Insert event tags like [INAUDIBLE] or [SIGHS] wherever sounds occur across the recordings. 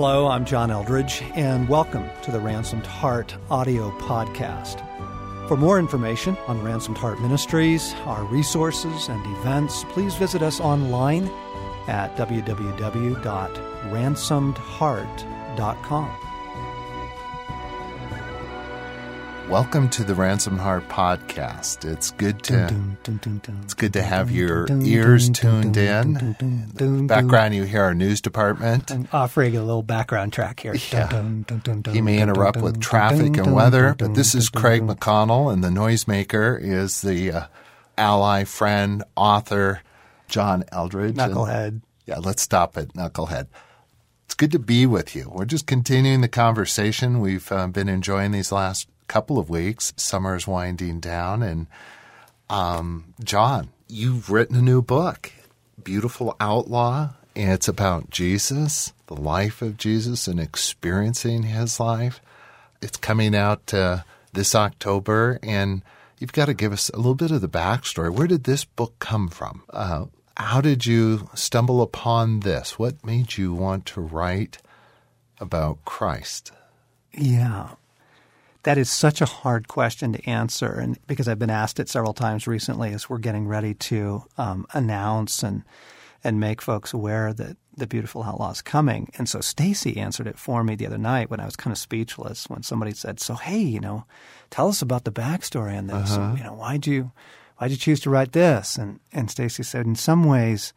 Hello, I'm John Eldredge, and welcome to the Ransomed Heart audio podcast. For more information on Ransomed Heart Ministries, our resources, and events, please visit us online at www.ransomedheart.com. Welcome to the Ransom Heart podcast. It's good to it's good to have your ears tuned in. dun, dun, In the background, you hear our news department. dun, offering a little background track here. Yeah. He may interrupt with traffic and weather, but this is Craig. McConnell, and the noisemaker is the uh, ally, friend, author John Eldredge. And- Knucklehead. yeah, let's stop it, Knucklehead. It's good to be with you. We're just continuing the conversation we've uh, been enjoying these last couple of weeks. Summer is winding down, and um, John, you've written a new book, Beautiful Outlaw, and it's about Jesus, the life of Jesus, and experiencing his life. It's coming out uh, this October, and you've got to give us a little bit of the backstory. Where did this book come from? Uh, how did you stumble upon this? What made you want to write about Christ? Yeah. That is such a hard question to answer, and because I've been asked it several times recently as we're getting ready to um, announce and and make folks aware that the beautiful outlaw is coming. And so Stasi answered it for me the other night when I was kind of speechless when somebody said, "So hey, you know, tell us about the backstory on this. And, you know, why'd you why'd you choose to write this?" And and Stasi said, "In some ways,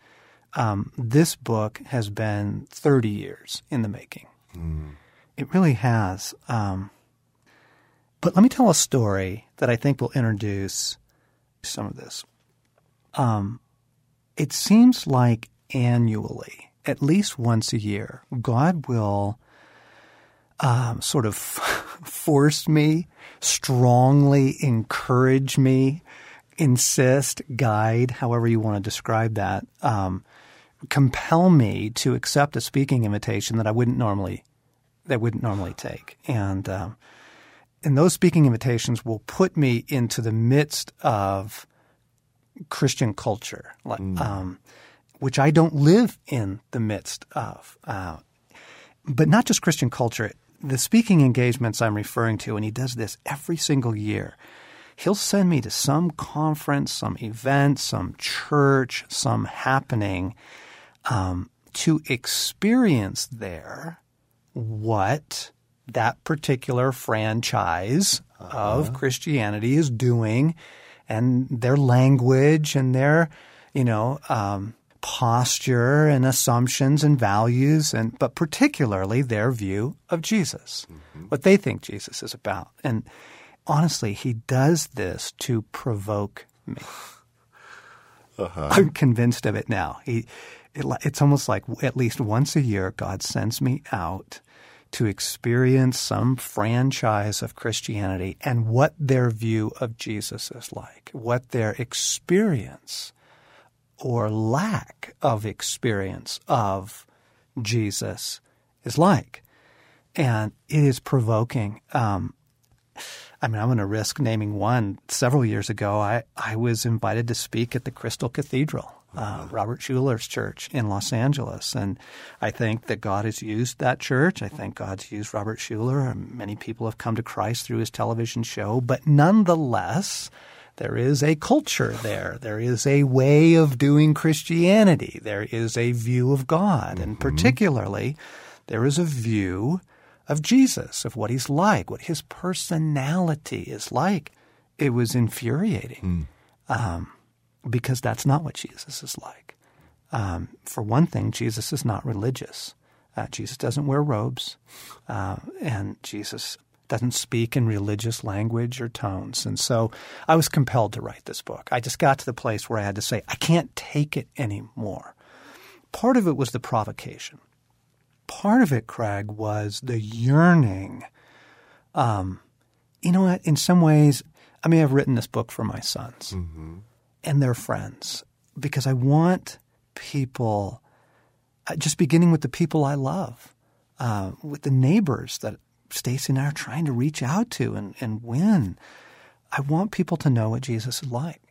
um, this book has been 30 years in the making. It really has." Um, but let me tell a story that I think will introduce some of this. Um, it seems like annually, at least once a year, God will um, sort of [LAUGHS] force me, strongly encourage me, insist, guide, however you want to describe that, um, compel me to accept a speaking invitation that I wouldn't normally that wouldn't normally take, and um, and those speaking invitations will put me into the midst of Christian culture, like, um, which I don't live in the midst of. Uh, but not just Christian culture. The speaking engagements I'm referring to, and he does this every single year. He'll send me to some conference, some event, some church, some happening um, to experience there what that particular franchise of uh-huh. Christianity is doing and their language and their, you know, um, posture and assumptions and values, and but particularly their view of Jesus, mm-hmm. what they think Jesus is about. And honestly, he does this to provoke me. [SIGHS] Uh-huh. I'm convinced of it now. He, it, it's almost like at least once a year, God sends me out to experience some franchise of Christianity and what their view of Jesus is like, what their experience or lack of experience of Jesus is like. And it is provoking. Um, I mean, I'm going to risk naming one. Several years ago, I, I was invited to speak at the Crystal Cathedral, uh, Robert Schuller's church in Los Angeles. And I think that God has used that church. I think God's used Robert Schuller. and Many people have come to Christ through his television show. But nonetheless, there is a culture there. There is a way of doing Christianity. There is a view of God. And particularly, there is a view of Jesus, of what he's like, what his personality is like. It was infuriating um, because that's not what Jesus is like. Um, for one thing, Jesus is not religious. Uh, Jesus doesn't wear robes, uh, and Jesus doesn't speak in religious language or tones. And so I was compelled to write this book. I just got to the place where I had to say, I can't take it anymore. Part of it was the provocation part of it, Craig, was the yearning. Um, you know what? In some ways, I mean, I've written this book for my sons and their friends because I want people, uh, just beginning with the people I love, uh, with the neighbors that Stasi and I are trying to reach out to and, and win. I want people to know what Jesus is like,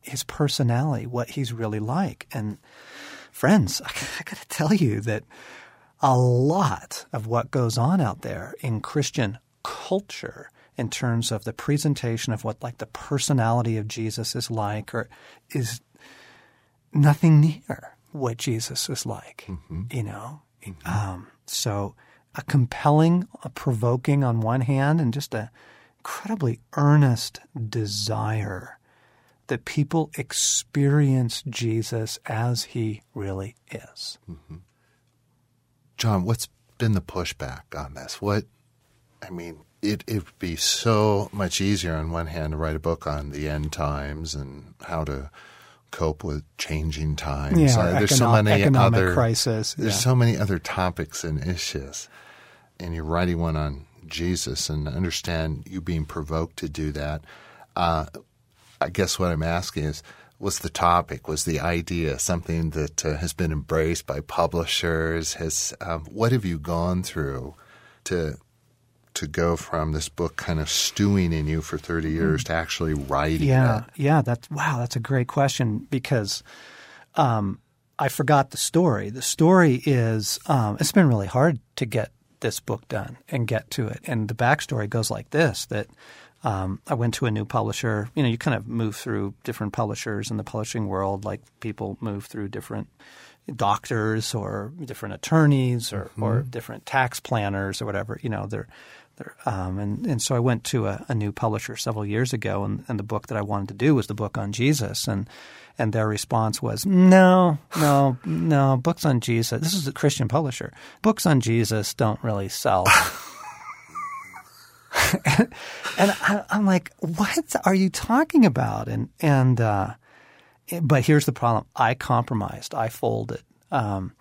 his personality, what he's really like. And friends, [LAUGHS] I, I got to tell you that a lot of what goes on out there in Christian culture in terms of the presentation of what like the personality of Jesus is like or is nothing near what Jesus is like, mm-hmm. you know? Mm-hmm. Um, so a compelling, a provoking on one hand, and just a incredibly earnest desire that people experience Jesus as he really is. Mm-hmm. John, what's been the pushback on this? What, I mean, it it would be so much easier on one hand to write a book on the end times and how to cope with changing times. Yeah, uh, there's so many other crisis. There's yeah. so many other topics and issues, and you're writing one on Jesus, and understand you being provoked to do that. Uh, I guess what I'm asking is, was the topic, was the idea something that uh, has been embraced by publishers? Has um, what have you gone through to to go from this book kind of stewing in you for 30 years to actually writing yeah, it? Yeah, that's wow, that's a great question because um, I forgot the story. The story is um, it's been really hard to get this book done and get to it. And the backstory goes like this: that um, I went to a new publisher. You know, you kind of move through different publishers in the publishing world, like people move through different doctors or different attorneys or, mm-hmm. or different tax planners or whatever. You know, they're um, and, and so I went to a, a, new publisher several years ago, and, and the book that I wanted to do was the book on Jesus. And, and their response was, no, no, [LAUGHS] no, books on Jesus. This is a Christian publisher. Books on Jesus don't really sell. and, [LAUGHS] [LAUGHS] and I, am like, what are you talking about? And, and, uh, but here's the problem. I compromised. I folded. Um,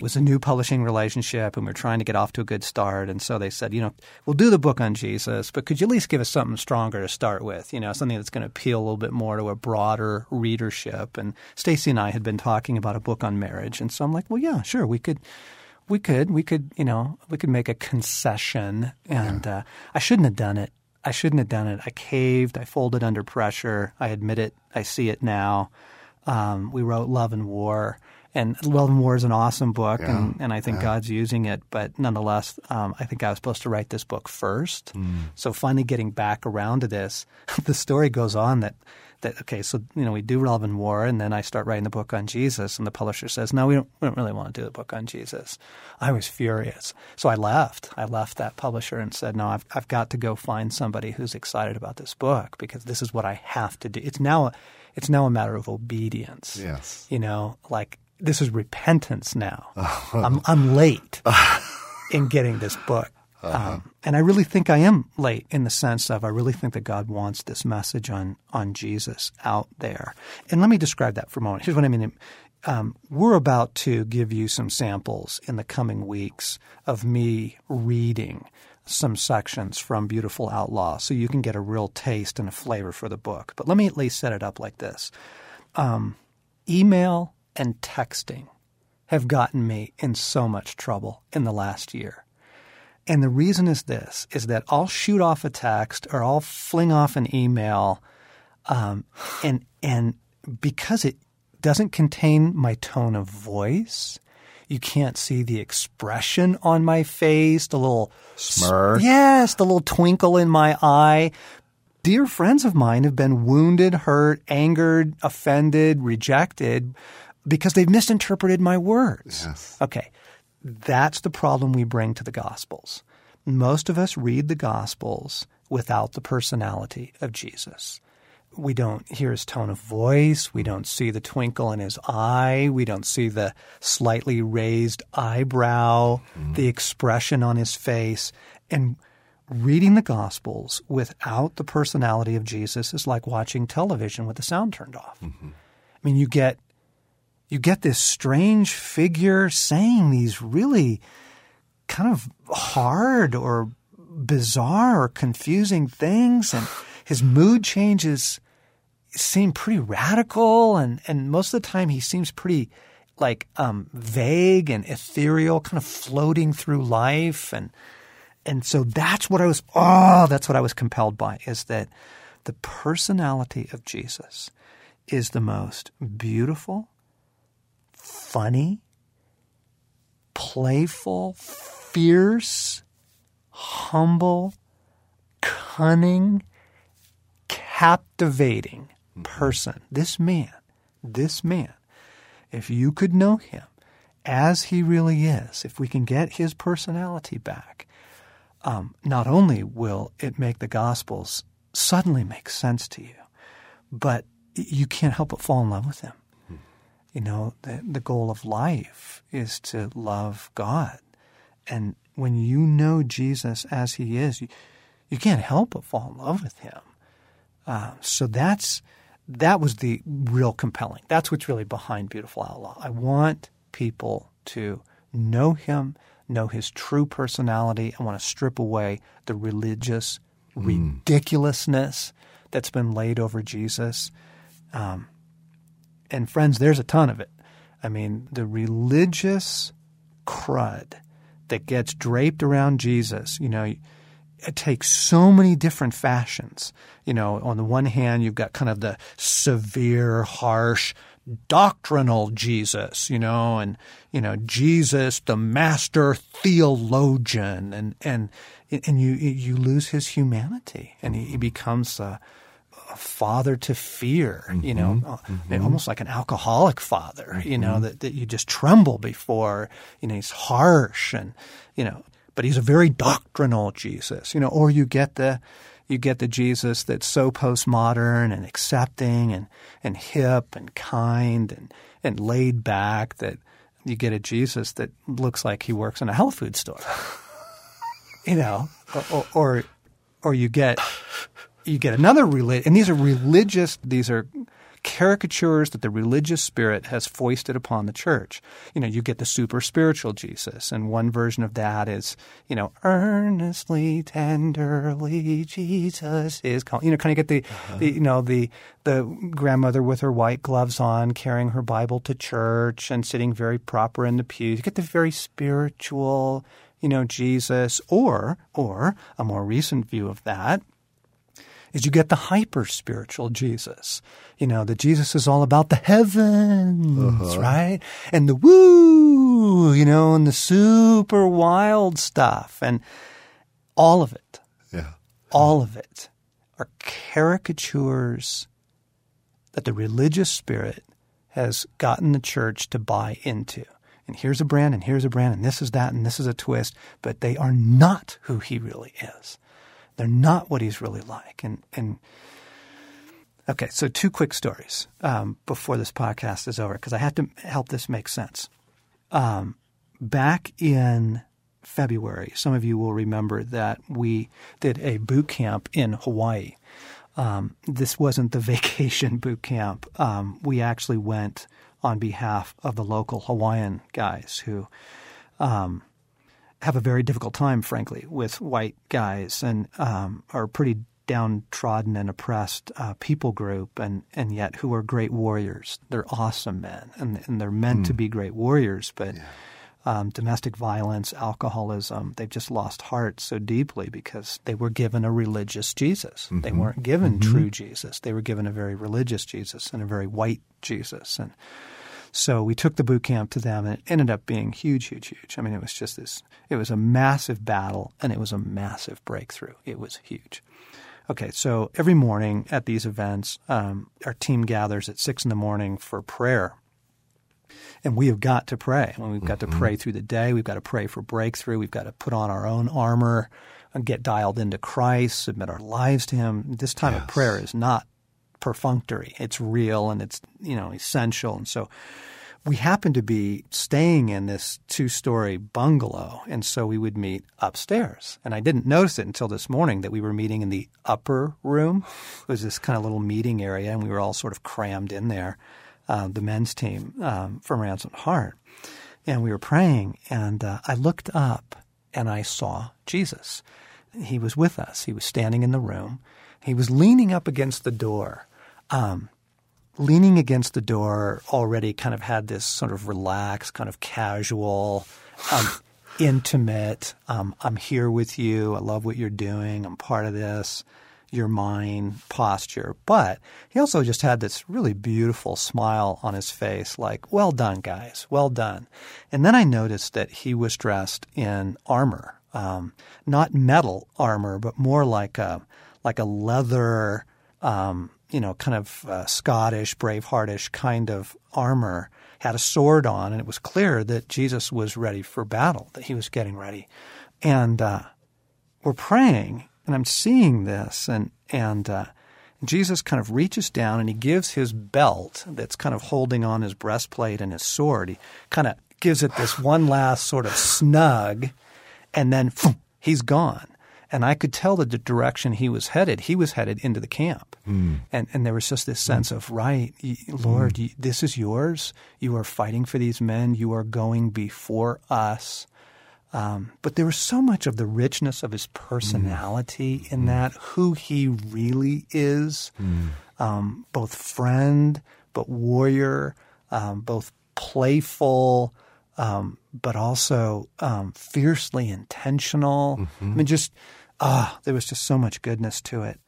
it was a new publishing relationship and we are trying to get off to a good start. And so they said, you know, we'll do the book on Jesus, but could you at least give us something stronger to start with? You know, something that's going to appeal a little bit more to a broader readership. And Stasi and I had been talking about a book on marriage. And so I'm like, well, yeah, sure. We could, we could, we could, you know, we could make a concession. And yeah. uh, I shouldn't have done it. I shouldn't have done it. I caved. I folded under pressure. I admit it. I see it now. Um, we wrote Love and War and Love and War is an awesome book, yeah, and, and I think yeah. God's using it. But nonetheless, um, I think I was supposed to write this book first. Mm. So finally getting back around to this, [LAUGHS] the story goes on that that okay, so you know we do Love and War, and then I start writing the book on Jesus, and the publisher says, no, we don't, we don't really want to do the book on Jesus. I was furious, so I left. I left that publisher and said, no, I've I've got to go find somebody who's excited about this book because this is what I have to do. It's now. A, it's now a matter of obedience. Yes. You know, like this is repentance now. [LAUGHS] I'm, I'm late [LAUGHS] in getting this book. Uh-huh. Um, and I really think I am late in the sense of I really think that God wants this message on on Jesus out there. And let me describe that for a moment. Here's what I mean. Um, we're about to give you some samples in the coming weeks of me reading some sections from Beautiful Outlaw so you can get a real taste and a flavor for the book. But let me at least set it up like this um, email and texting have gotten me in so much trouble in the last year. And the reason is this is that I'll shoot off a text or I'll fling off an email um, and and because it doesn't contain my tone of voice, you can't see the expression on my face, the little smirk. Yes, the little twinkle in my eye. Dear friends of mine have been wounded, hurt, angered, offended, rejected because they've misinterpreted my words. Yes. Okay. That's the problem we bring to the Gospels. Most of us read the Gospels without the personality of Jesus. We don't hear his tone of voice. We don't see the twinkle in his eye. We don't see the slightly raised eyebrow, mm-hmm. the expression on his face. And reading the Gospels without the personality of Jesus is like watching television with the sound turned off. Mm-hmm. I mean, you get you get this strange figure saying these really kind of hard or bizarre or confusing things and his mood changes seem pretty radical and, and most of the time he seems pretty like um, vague and ethereal, kind of floating through life and and so that's what I was oh that's what I was compelled by is that the personality of Jesus is the most beautiful funny, playful, fierce, humble, cunning, captivating person. This man, this man, if you could know him as he really is, if we can get his personality back, um, not only will it make the Gospels suddenly make sense to you, but you can't help but fall in love with him. You know, the, the goal of life is to love God. And when you know Jesus as he is, you, you can't help but fall in love with him. Uh, so that's that was the real compelling. That's what's really behind Beautiful Outlaw. I want people to know him, know his true personality. I want to strip away the religious mm. ridiculousness that's been laid over Jesus. Um, and friends, there's a ton of it. I mean, the religious crud that gets draped around Jesus, you know, it takes so many different fashions. You know, on the one hand, you've got kind of the severe, harsh, doctrinal Jesus, you know, and you know Jesus, the master theologian, and and and you you lose his humanity, and he, becomes a, a, father to fear, mm-hmm, you know, mm-hmm. almost like an alcoholic father, mm-hmm. you know, mm-hmm. that, that you just tremble before. You know, he's harsh, and you know, but he's a very doctrinal Jesus, you know, or you get the you get the Jesus that's so postmodern and accepting and, and hip and kind and, and laid back that you get a Jesus that looks like he works in a health food store. [LAUGHS] you know, or, or, or you get you get another religion, and these are religious. These are caricatures that the religious spirit has foisted upon the church. You know, you get the super spiritual Jesus, and one version of that is, you know, earnestly, tenderly, Jesus is calling. You know, kind of get the, uh-huh. the, you know, the the grandmother with her white gloves on, carrying her Bible to church and sitting very proper in the pews. You get the very spiritual, you know, Jesus, or or a more recent view of that is you get the hyper spiritual Jesus. You know, the Jesus is all about the heavens, uh-huh. right? And the woo, you know, and the super wild stuff and all of it. Yeah. All of it are caricatures that the religious spirit has gotten the church to buy into. And here's a brand, and here's a brand, and this is that, and this is a twist, but they are not who he really is. They're not what he's really like. And and okay, so two quick stories um, before this podcast is over because I have to help this make sense. Um, back in February, some of you will remember that we did a boot camp in Hawaii. Um, this wasn't the [LAUGHS] vacation boot camp. Um, we actually went on behalf of the local Hawaiian guys who um, have a very difficult time, frankly, with white guys and um, are pretty downtrodden and oppressed uh, people group, and, and yet who are great warriors. They're awesome men, and, and they're meant mm. to hmm. be great warriors, but. Yeah. Um, domestic violence, alcoholism, they've just lost heart so deeply because they were given a religious Jesus. Mm-hmm. They weren't given mm-hmm. true Jesus. They were given a very religious Jesus and a very white Jesus. And so we took the boot camp to them, and it ended up being huge, huge, huge. I mean, it was just this. It was a massive battle, and it was a massive breakthrough. It was huge. Okay, so every morning at these events, um, our team gathers at six in the morning for prayer. And we have got to pray. we've got mm-hmm. to pray through the day. We've got to pray for breakthrough. We've got to put on our own armor and get dialed into Christ, submit our lives to Him. This time yes. of prayer is not perfunctory. It's real and it's you know essential. And so we happened to be staying in this two-story bungalow, and so we would meet upstairs. And I didn't notice it until this morning that we were meeting in the upper room. It was this kind of little meeting area, and we were all sort of crammed in there. Uh, the men's team um, from Ransom Heart, and we were praying, and uh, I looked up and I saw Jesus. He was with us. He was standing in the room. He was leaning up against the door um, leaning against the door already kind of had this sort of relaxed, kind of casual, um, [SIGHS] intimate, um, I'm here with you. I love what you're doing. I'm part of this. your mind posture. But he also just had this really beautiful smile on his face, like, well done, guys, well done. And then I noticed that he was dressed in armor, um, not metal armor, but more like a, like a leather, um, you know, kind of uh, Scottish, braveheartish kind of armor, had a sword on, and it was clear that Jesus was ready for battle, that he was getting ready. And uh, we're praying, and I'm seeing this, and and uh, Jesus kind of reaches down and he gives his belt that's kind of holding on his breastplate and his sword. He kind of gives it this one last sort of snug, and then he's gone. And I could tell that the direction he was headed, he was headed into the camp. Mm. And, and there was just this sense mm. of, right, Lord, mm. this is yours. You are fighting for these men. You are going before us. Um, but there was so much of the richness of his personality mm. in that, who he really is, um, both friend, but warrior, um, both playful, um, but also um, fiercely intentional. Mm-hmm. I mean, just, ah, oh, there was just so much goodness to it.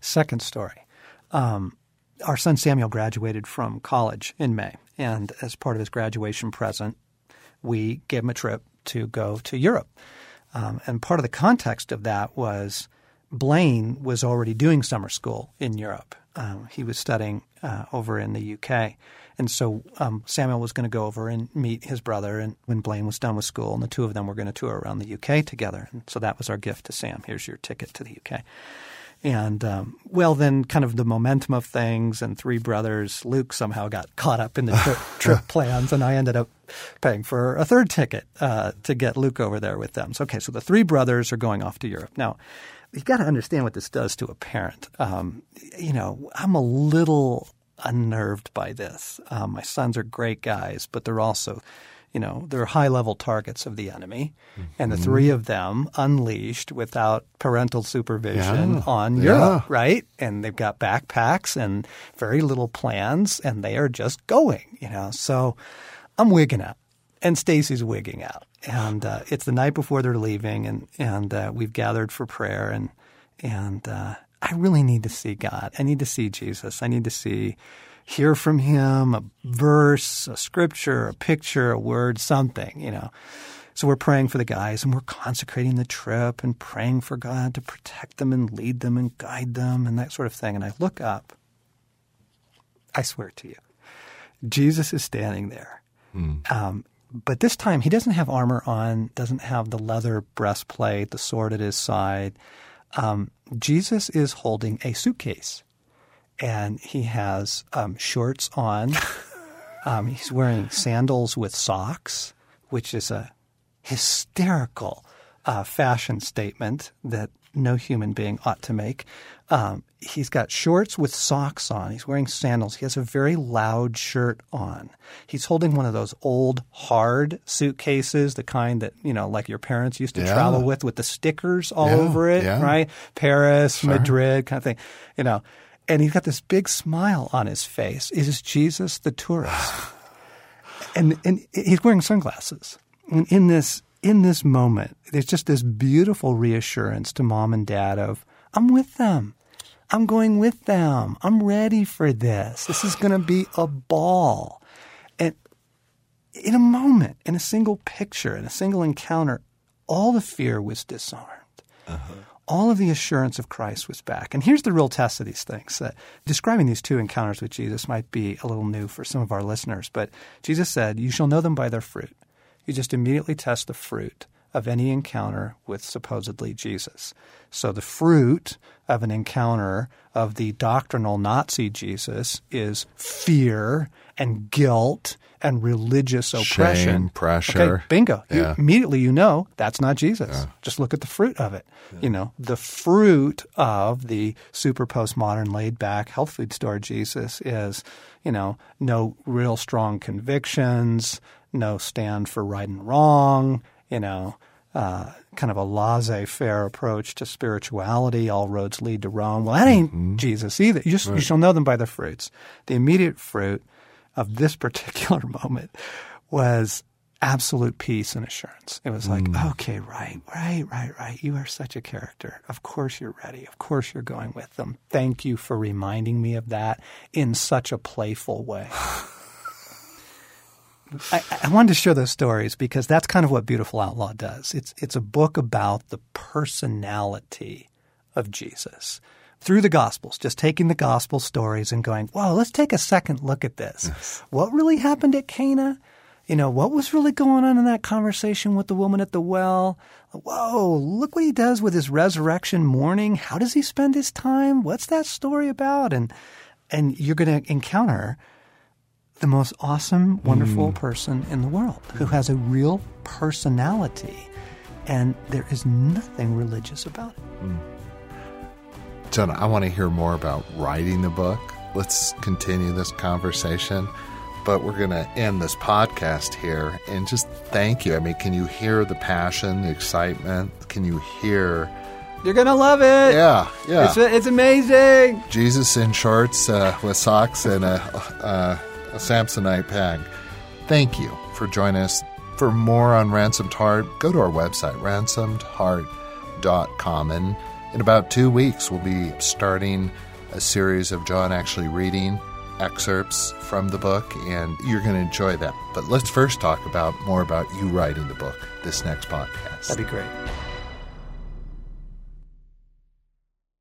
Second story. Um, our son Samuel graduated from college in May, and as part of his graduation present, we gave him a trip to go to Europe. Um, and part of the context of that was Blaine was already doing summer school in Europe. Um, he was studying uh, over in the UK. And so um, Samuel was going to go over and meet his brother and when Blaine was done with school, and the two of them were going to tour around the UK together. And so that was our gift to Sam. Here's your ticket to the UK. And um, well, then kind of the momentum of things and three brothers, Luke somehow got caught up in the trip, [LAUGHS] trip plans, and I ended up paying for a third ticket uh, to get Luke over there with them. So, okay, so the three brothers are going off to Europe. Now, you've got to understand what this does to a parent. Um, you know, I'm a little unnerved by this. Um, my sons are great guys, but they're also you know, they're high level targets of the enemy. Mm-hmm. And the three of them unleashed without parental supervision yeah. on Europe, right? And they've got backpacks and very little plans and they are just going, you know. So I'm wigging out and Stasi's wigging out. And uh, it's the night before they're leaving and, and uh, we've gathered for prayer and, and uh, I really need to see God. I need to see Jesus. I need to see hear from him, a verse, a scripture, a picture, a word, something, you know. So we're praying for the guys and we're consecrating the trip and praying for God to protect them and lead them and guide them and that sort of thing. And I look up, I swear to you, Jesus is standing there. Mm. Um, but this time he doesn't have armor on, doesn't have the leather breastplate, the sword at his side. Um, Jesus is holding a suitcase and he has um, shorts on. [LAUGHS] um, he's wearing sandals with socks, which is a hysterical uh, fashion statement that no human being ought to make. Um, he's got shorts with socks on. He's wearing sandals. He has a very loud shirt on. He's holding one of those old hard suitcases, the kind that, you know, like your parents used to yeah. travel with, with the stickers all yeah, over it, yeah. right? Paris, sure. Madrid, kind of thing. You know, and he's got this big smile on his face. Is Jesus the tourist? [SIGHS] and and he's wearing sunglasses. And in this in this moment, there's just this beautiful reassurance to mom and dad of I'm with them. I'm going with them. I'm ready for this. This is going to be a ball. And in a moment, in a single picture, in a single encounter, all the fear was disarmed. Uh-huh all of the assurance of Christ was back. And here's the real test of these things. that describing these two encounters with Jesus might be a little new for some of our listeners, but Jesus said, You shall know them by their fruit. You just immediately test the fruit of any encounter with supposedly Jesus. So the fruit of an encounter of the doctrinal Nazi Jesus is fear and guilt and religious oppression. Shame, pressure. Okay, bingo. Yeah. You, immediately you know that's not Jesus. Yeah. Just look at the fruit of it. Yeah. You know, the fruit of the super postmodern laid back health food store Jesus is, you know, no real strong convictions, no stand for right and wrong, you know, uh, kind of a laissez-faire approach to spirituality. All roads lead to Rome. Well, that ain't mm-hmm. Jesus either. You just right. you shall know them by their fruits. The immediate fruit of this [LAUGHS] particular moment was absolute peace and assurance. It was like, okay, right, right, right, right. You are such a character. Of course you're ready. Of course you're going with them. Thank you for reminding me of that in such a playful way. [SIGHS] [LAUGHS] I, I wanted to share those stories because that's kind of what Beautiful Outlaw does. It's it's a book about the personality of Jesus through the Gospels, just taking the Gospel stories and going, "Wow, let's take a second look at this. Yes. What really happened at Cana? You know, what was really going on in that conversation with the woman at the well? Whoa, look what he does with his resurrection morning. How does he spend his time? What's that story about?" And and you're going to encounter the most awesome, wonderful mm. person in the world who has a real personality, and there is nothing religious about it. Mm. John, I want to hear more about writing the book. Let's continue this conversation, but we're going to end this podcast here and just thank you. I mean, can you hear the passion, the excitement? Can you hear? You're gonna love it. Yeah, yeah. It's, it's amazing. Jesus in shorts uh, with socks and a, uh, a Samsonite peg. Thank you for joining us. For more on Ransomed Heart, go to our website, ransomedheart.com. And in about two weeks, we'll be starting a series of John actually reading excerpts from the book, and you're going to enjoy that. But let's first talk about more about you writing the book this next podcast. That'd be great.